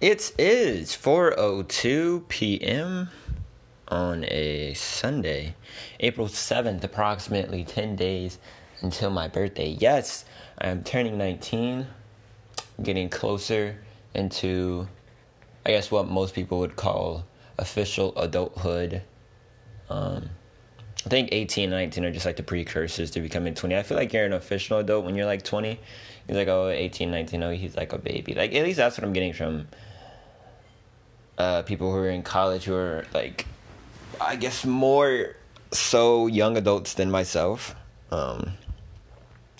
It is 4:02 p.m. on a Sunday, April 7th, approximately 10 days until my birthday. Yes, I am turning 19, getting closer into I guess what most people would call official adulthood. Um, I think 18 and 19 are just like the precursors to becoming 20. I feel like you're an official adult when you're like 20. He's like, oh, 18, 19, oh, he's like a baby. Like, at least that's what I'm getting from uh, people who are in college who are like, I guess more so young adults than myself. Um,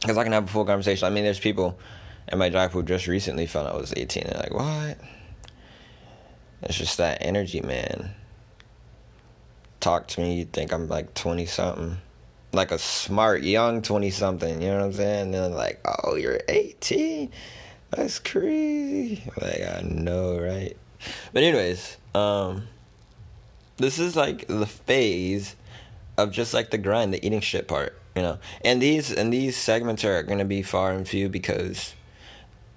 because I can have a full conversation. I mean, there's people in my job who just recently found I was 18 and like, what? It's just that energy, man. Talk to me, you think I'm like 20 something. Like a smart young 20 something, you know what I'm saying? And then like, oh, you're 18? That's crazy. Like, I know, right? But anyways, um this is like the phase of just like the grind, the eating shit part, you know. And these and these segments are gonna be far and few because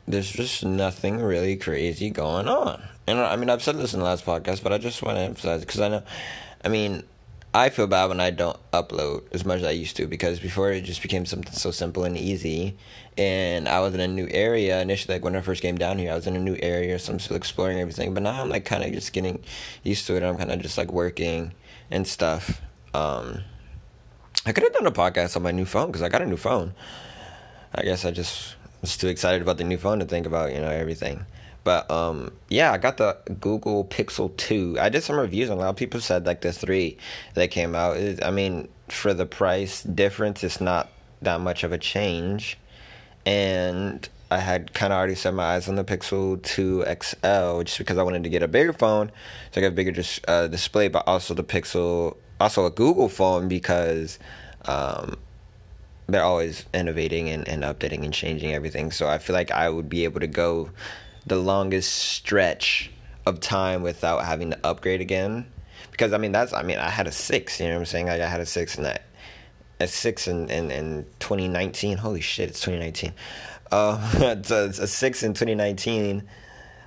there's just nothing really crazy going on. And I mean, I've said this in the last podcast, but I just want to emphasize because I know, I mean, I feel bad when I don't upload as much as I used to because before it just became something so simple and easy. And I was in a new area initially, like when I first came down here, I was in a new area, so I'm still exploring everything. But now I'm like kind of just getting used to it. I'm kind of just like working and stuff. Um, I could have done a podcast on my new phone because I got a new phone. I guess I just was too excited about the new phone to think about, you know, everything. But um, yeah, I got the Google Pixel 2. I did some reviews and a lot of people said like the 3 that came out. It, I mean, for the price difference, it's not that much of a change. And I had kind of already set my eyes on the Pixel 2 XL just because I wanted to get a bigger phone, so I got a bigger dis- uh, display, but also the Pixel, also a Google phone because um, they're always innovating and, and updating and changing everything. So I feel like I would be able to go the longest stretch of time without having to upgrade again. Because I mean that's I mean I had a six, you know what I'm saying? Like I had a six in that a six in, in, in 2019. Holy shit, it's 2019. Uh, it's, a, a six in 2019.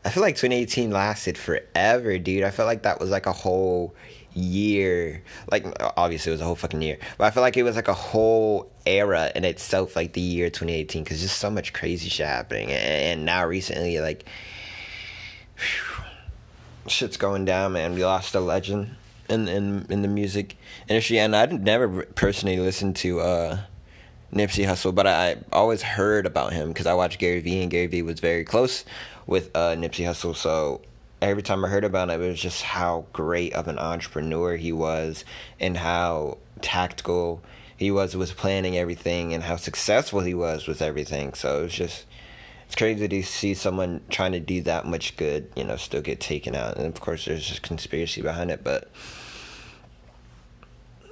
I feel like 2018 lasted forever, dude. I felt like that was like a whole year. Like obviously it was a whole fucking year, but I feel like it was like a whole era in itself, like the year 2018, because just so much crazy shit happening. And, now recently, like, whew, shit's going down, man. We lost a legend in in in the music industry, and I'd never personally listened to uh, Nipsey Hussle, but I, I always heard about him because I watched Gary Vee, and Gary Vee was very close with uh, Nipsey Hussle, so every time I heard about him, it was just how great of an entrepreneur he was and how tactical he was with planning everything and how successful he was with everything. So it's just it's crazy to see someone trying to do that much good, you know, still get taken out. And of course, there's just conspiracy behind it, but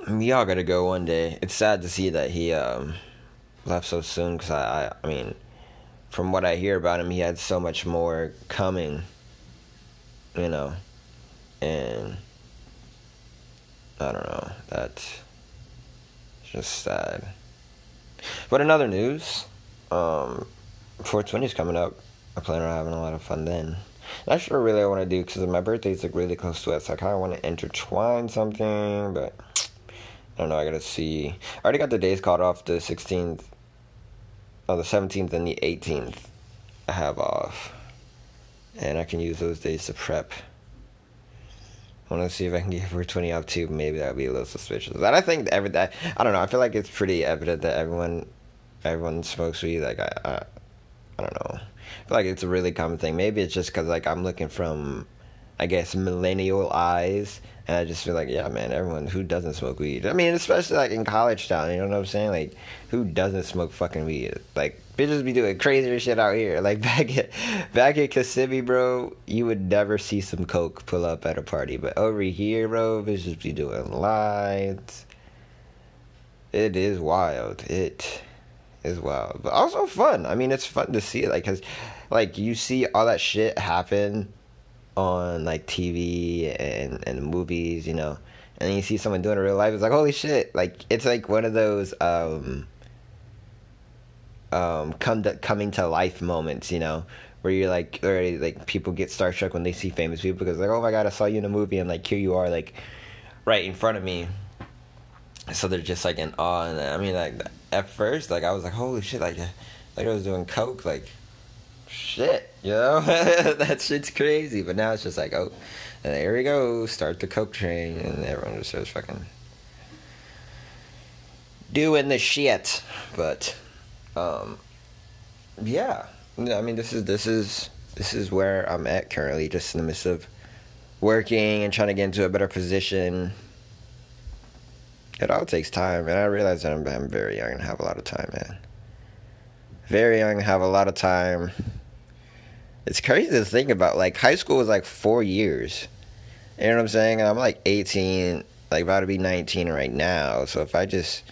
we all gotta go one day. It's sad to see that he um, left so soon because I, I, I mean, from what I hear about him, he had so much more coming you know, and I don't know. That's just sad. But in other news, um, 420 is coming up. I plan on having a lot of fun then. Not sure really I want to do because my birthday's like really close to it, so I kind of want to intertwine something, but I don't know. I gotta see. I already got the days called off the 16th, oh, the 17th and the 18th. I have off and I can use those days to prep. I want to see if I can get 420 up too. Maybe that would be a little suspicious. And I think every that I don't know. I feel like it's pretty evident that everyone everyone smokes weed. Like I, I, I don't know. I feel like it's a really common thing. Maybe it's just because like I'm looking from, I guess millennial eyes, and I just feel like yeah, man, everyone who doesn't smoke weed. I mean, especially like in college town. You know what I'm saying? Like who doesn't smoke fucking weed? Like bitches be doing crazier shit out here. Like back at back at Kissimmee, bro, you would never see some coke pull up at a party. But over here, bro, bitches be doing lines. It is wild. It is wild, but also fun. I mean, it's fun to see it, like, cause, like you see all that shit happen on like TV and and movies, you know, and then you see someone doing it in real life. It's like holy shit! Like it's like one of those um um, come to, coming to life moments, you know, where you're like already like people get starstruck when they see famous people because like oh my god I saw you in a movie and like here you are like right in front of me so they're just like in awe and I mean like at first like I was like holy shit like like I was doing coke like shit you know? That shit's crazy. But now it's just like oh there we go start the coke train. And everyone just starts fucking doing the shit. But um yeah. I mean this is this is this is where I'm at currently just in the midst of working and trying to get into a better position. It all takes time, and I realize that I'm, I'm very young and have a lot of time, man. Very young, have a lot of time. It's crazy to think about. Like high school was like four years. You know what I'm saying? And I'm like 18, like about to be 19 right now. So if I just,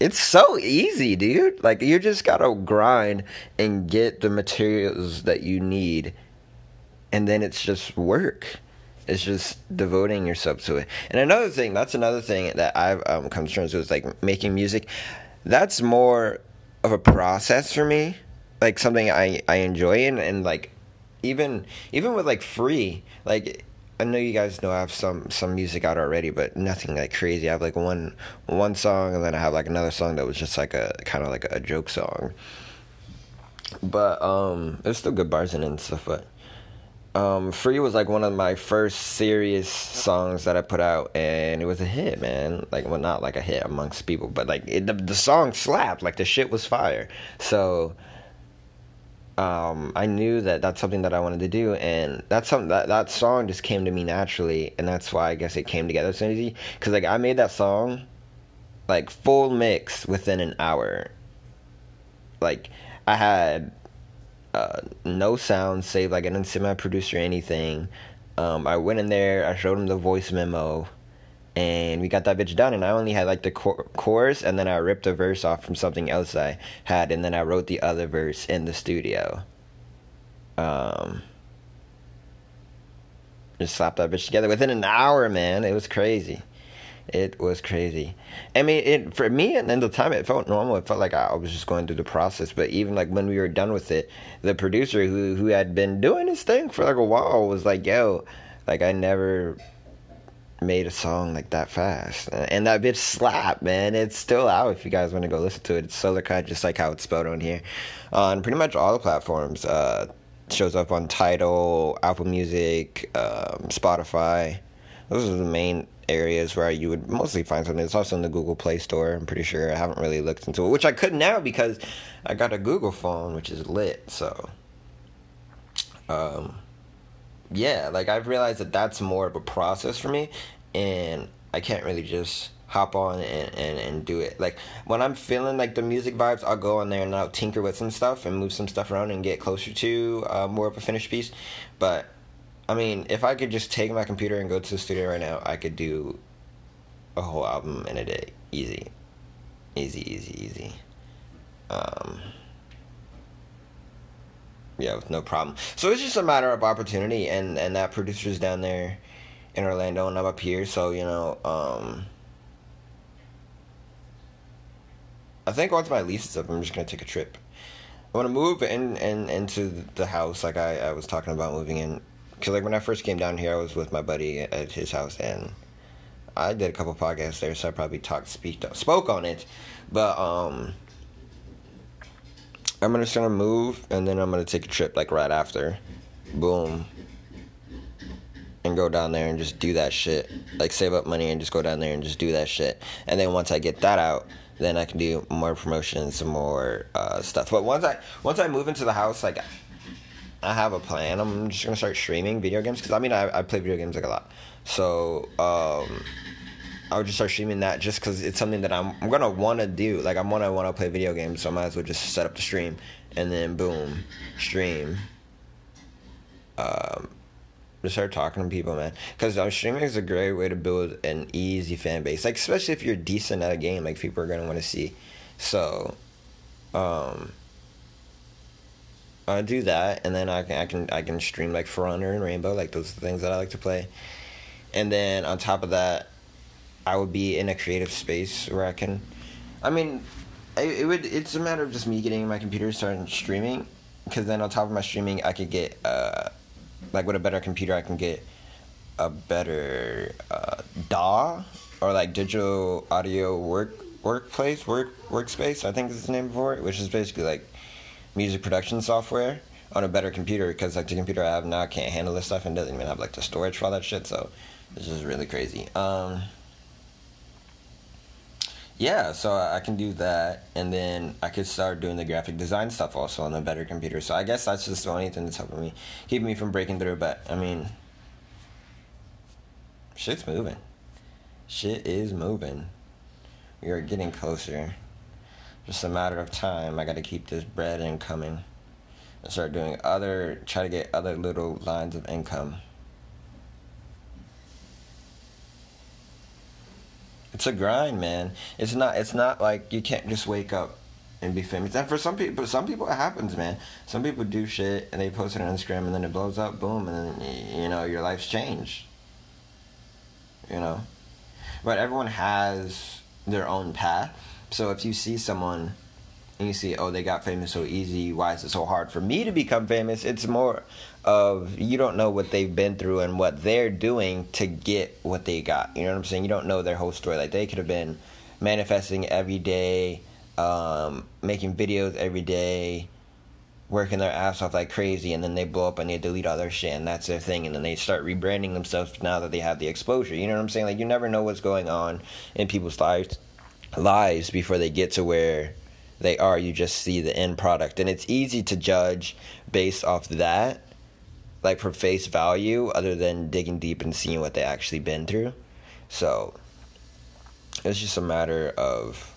it's so easy, dude. Like you just gotta grind and get the materials that you need, and then it's just work. It's just devoting yourself to it. And another thing, that's another thing that I've um, come to terms with, like making music. That's more of a process for me, like something I I enjoy and and like even even with like free, like I know you guys know I have some some music out already, but nothing like crazy. I have like one one song, and then I have like another song that was just like a kind of like a joke song. But um, it's still good bars in it and stuff. But um, Free was like one of my first serious songs that I put out, and it was a hit, man. Like, well, not like a hit amongst people, but like it, the the song slapped. Like the shit was fire. So, um, I knew that that's something that I wanted to do, and that's something that that song just came to me naturally, and that's why I guess it came together so easy. Cause like I made that song, like full mix within an hour. Like I had uh, no sound save like I didn't see my producer anything. Um, I went in there, I showed him the voice memo, and we got that bitch done. And I only had like the chorus, and then I ripped a verse off from something else I had, and then I wrote the other verse in the studio. Um, just slapped that bitch together within an hour, man. It was crazy. It was crazy. I mean, it for me and then the time it felt normal. It felt like I was just going through the process. But even like when we were done with it, the producer who who had been doing his thing for like a while was like, "Yo, like I never made a song like that fast." And that bitch slap, man. It's still out if you guys want to go listen to it. It's Solar Cut, just like how it's spelled on here, on pretty much all the platforms. Uh, shows up on Tidal, Apple Music, um, Spotify. Those are the main areas where you would mostly find something. It's also in the Google Play Store. I'm pretty sure. I haven't really looked into it, which I could now because I got a Google phone, which is lit. So, um, yeah, like I've realized that that's more of a process for me, and I can't really just hop on and, and, and do it. Like when I'm feeling like the music vibes, I'll go on there and I'll tinker with some stuff and move some stuff around and get closer to uh, more of a finished piece. But I mean, if I could just take my computer and go to the studio right now, I could do a whole album in a day. Easy. Easy, easy, easy. Um, yeah, with no problem. So it's just a matter of opportunity, and, and that producer's down there in Orlando, and I'm up here, so, you know, um, I think once my lease is up, I'm just to take a trip. I want to move in, in into the house, like I, I was talking about moving in because like when I first came down here, I was with my buddy at his house, and I did a couple podcasts there, so I probably talked, speak, spoke on it. But um, I'm gonna just gonna move, and then I'm gonna take a trip like right after, boom, and go down there and just do that shit. Like save up money and just go down there and just do that shit. And then once I get that out, then I can do more promotions, some more uh, stuff. But once I once I move into the house, like I have a plan. I'm just gonna start streaming video games because I mean I, I play video games like a lot, so um, I would just start streaming that just because it's something that I'm I'm gonna want to do. Like I'm gonna want to play video games, so I might as well just set up the stream and then boom, stream. Um, just start talking to people, man. Because um, streaming is a great way to build an easy fan base. Like especially if you're decent at a game, like people are gonna want to see. So, um I do that, and then I can I can I can stream like For Honor and Rainbow, like those are the things that I like to play. And then on top of that, I would be in a creative space where I can, I mean, it, it would. It's a matter of just me getting my computer started streaming, because then on top of my streaming, I could get uh, like with a better computer, I can get a better uh, DAW or like digital audio work workplace work workspace. I think is the name for it, which is basically like music production software on a better computer because like the computer I have now can't handle this stuff and doesn't even have like the storage for all that shit. So it's just really crazy. Um, yeah, so I can do that, and then I could start doing the graphic design stuff also on a better computer. So I guess that's just the only thing that's helping me, keep me from breaking through. But I mean, shit's moving. Shit is moving. We are getting closer. Just a matter of time. I got to keep this bread incoming and start doing other, try to get other little lines of income. It's a grind, man. It's not. It's not like you can't just wake up and be famous. And for some people, some people it happens, man. Some people do shit and they post it on Instagram and then it blows up, boom, and then you know your life's changed. You know, but everyone has their own path. So if you see someone and you see, oh, they got famous so easy. Why is it so hard for me to become famous? It's more of you don't know what they've been through and what they're doing to get what they got. You know what I'm saying? You don't know their whole story. Like they could have been manifesting every day, um, making videos every day, working their ass off like crazy, and then they blow up and they delete all their shit, and that's their thing, and then they start rebranding themselves now that they have the exposure. You know what I'm saying? Like you never know what's going on in people's lives lives before they get to where they are. You just see the end product, and it's easy to judge based off that like for face value other than digging deep and seeing what they actually been through. So it's just a matter of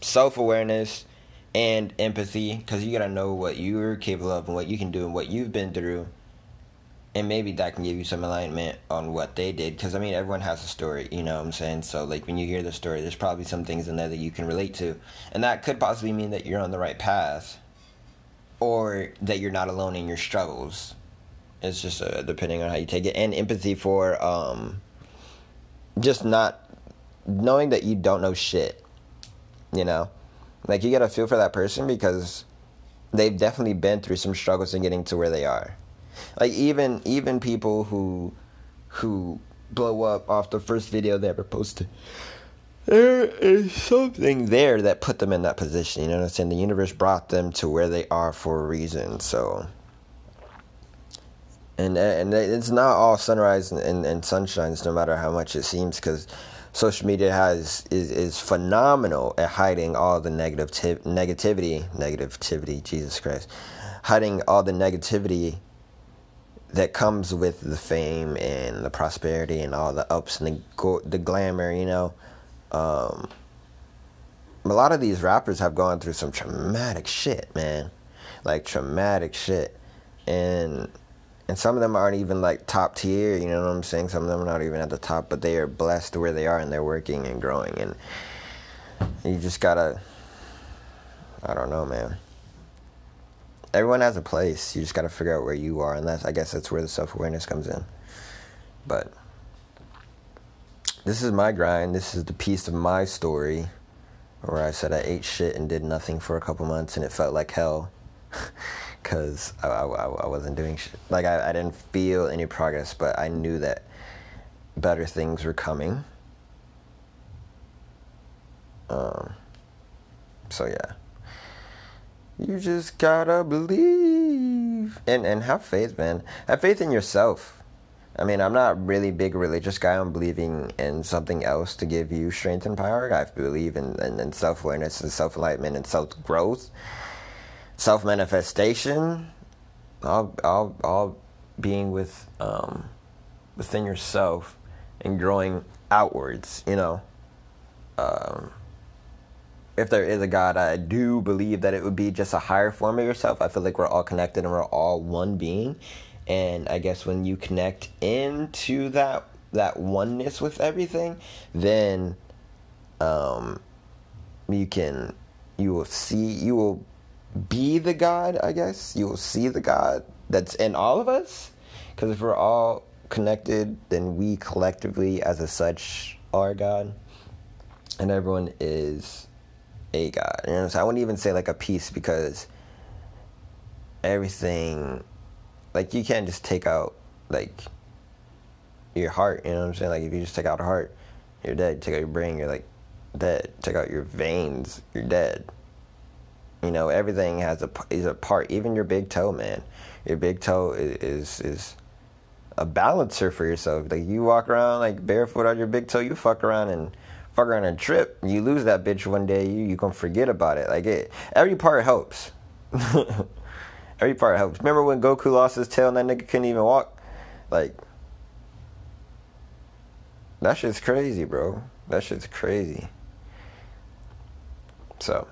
self awareness and empathy because you gotta know what you're capable of and what you can do and what you've been through. And maybe that can give you some alignment on what they did. Because, I mean, everyone has a story, you know what I'm saying? So, like, when you hear the story, there's probably some things in there that you can relate to. And that could possibly mean that you're on the right path or that you're not alone in your struggles it's just uh, depending on how you take it, and empathy for um, just not knowing that you don't know shit. You know, like you gotta feel for that person because they've definitely been through some struggles in getting to where they are. Like even even people who who blow up off the first video they ever posted. There is something there that put them in that position. You know what I'm saying? The universe brought them to where they are for a reason. So and and it's not all sunrise and, and, and sunshines no matter how much it seems because social media has is, is phenomenal at hiding all the negative negativity negativity jesus christ hiding all the negativity that comes with the fame and the prosperity and all the ups and the go- the glamour you know? Um, a lot of these rappers have gone through some traumatic shit man. Like traumatic shit. And and some of them aren't even like top tier you know what i'm saying? Some of them are not even at the top but they are blessed where they are and they're working and growing. And you just gotta i don't know man. Everyone has a place. You just gotta figure out where you are and that's i guess that's where the self-awareness comes in. But this is my grind. This is the piece of my story where i said i ate shit and did nothing for a couple months and it felt like hell because I, I, I, wasn't doing shit. Like, I, I didn't feel any progress, but I knew that better things were coming. Um, so, yeah. You just gotta believe and, and have faith, man. Have faith in yourself. I mean, I'm not really big religious guy. I'm believing in something else to give you strength and power. I believe in, in, in self awareness and self enlightenment and self growth self manifestation, all, all, all being with um, within yourself and growing outwards. You know, um, if there is a God, I do believe that it would be just a higher form of yourself. I feel like we're all connected and we're all one being. And I guess when you connect into that that oneness with everything, then um, you can you will see you will be the God, I guess. You will see the God that's in all of us. Because if we're all connected, then we collectively, as a such, are God. And everyone is a God. You know I wouldn't even say like a piece because everything, like you can't just take out like your heart. You know what I'm saying? Like if you just take out a heart, you're dead. Take out your brain, you're like dead. Take out your veins, you're dead. You know, everything has a is a part. Even your big toe, man. Your big toe is is, is a balancer for yourself. Like you walk around like barefoot on your big toe, you fuck around and fuck around and trip. You lose that bitch one day, you you gonna forget about it. Like it, every part helps. every part helps. Remember when Goku lost his tail and that nigga couldn't even walk? Like that shit's crazy, bro. That shit's crazy. So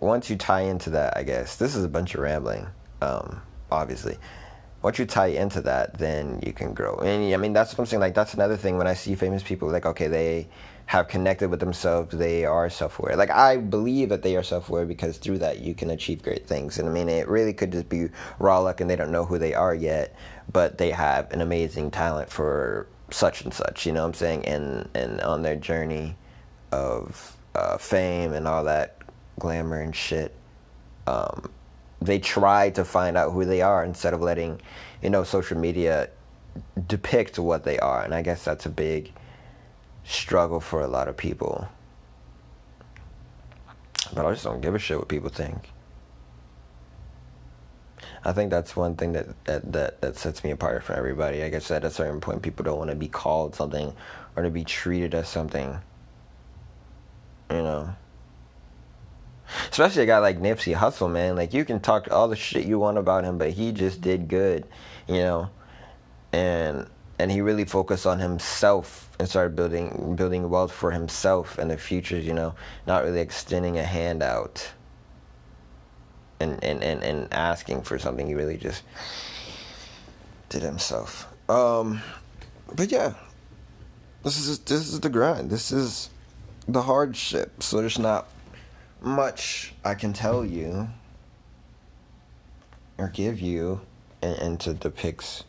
once you tie into that, I guess this is a bunch of rambling. Um, obviously, once you tie into that, then you can grow. And I mean, that's something like that's another thing when I see famous people like, okay, they have connected with themselves, they are self-aware. Like I believe that they are self-aware because through that you can achieve great things. And I mean, it really could just be raw luck and they don't know who they are yet, but they have an amazing talent for such and such. You know what I'm saying? And and on their journey of uh, fame and all that glamour and shit. Um, they try to find out who they are instead of letting, you know, social media depict what they are. And I guess that's a big struggle for a lot of people. But I just don't give a shit what people think. I think that's one thing that, that, that, that sets me apart from everybody. I guess at a certain point, people don't want to be called something or to be treated as something. You know? Especially a guy like Nipsey Hussle, man. Like you can talk all the shit you want about him, but he just did good, you know. And and he really focused on himself and started building building wealth for himself and the futures, you know, not really extending a hand out and and, and, and asking for something. He really just did himself. Um but yeah. This is this is the grind. This is the hardship. So there's not much I can tell you or give you into depicts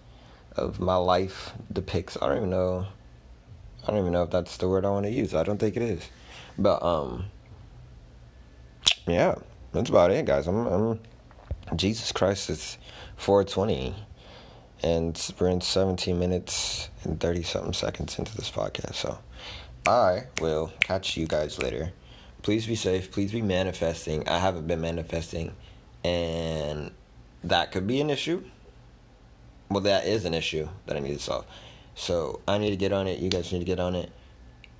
of my life depicts I don't even know I don't even know if that's the word I want to use. I don't think it is. But um yeah, that's about it guys. I'm, I'm Jesus Christ it's 420 and we're in 17 minutes and 30 something seconds into this podcast. So I will catch you guys later please be safe. Please be manifesting. I haven't been manifesting, and that could be an issue. Well, that is an issue that I need to solve. So I need to get on it. You guys need to get on it.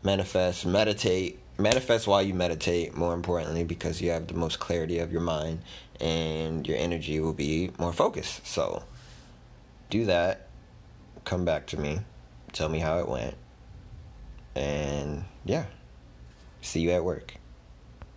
Manifest, meditate. Manifest while you meditate, more importantly, because you have the most clarity of your mind and your energy will be more focused. So do that. Come back to me. Tell me how it went. And yeah, see you at work.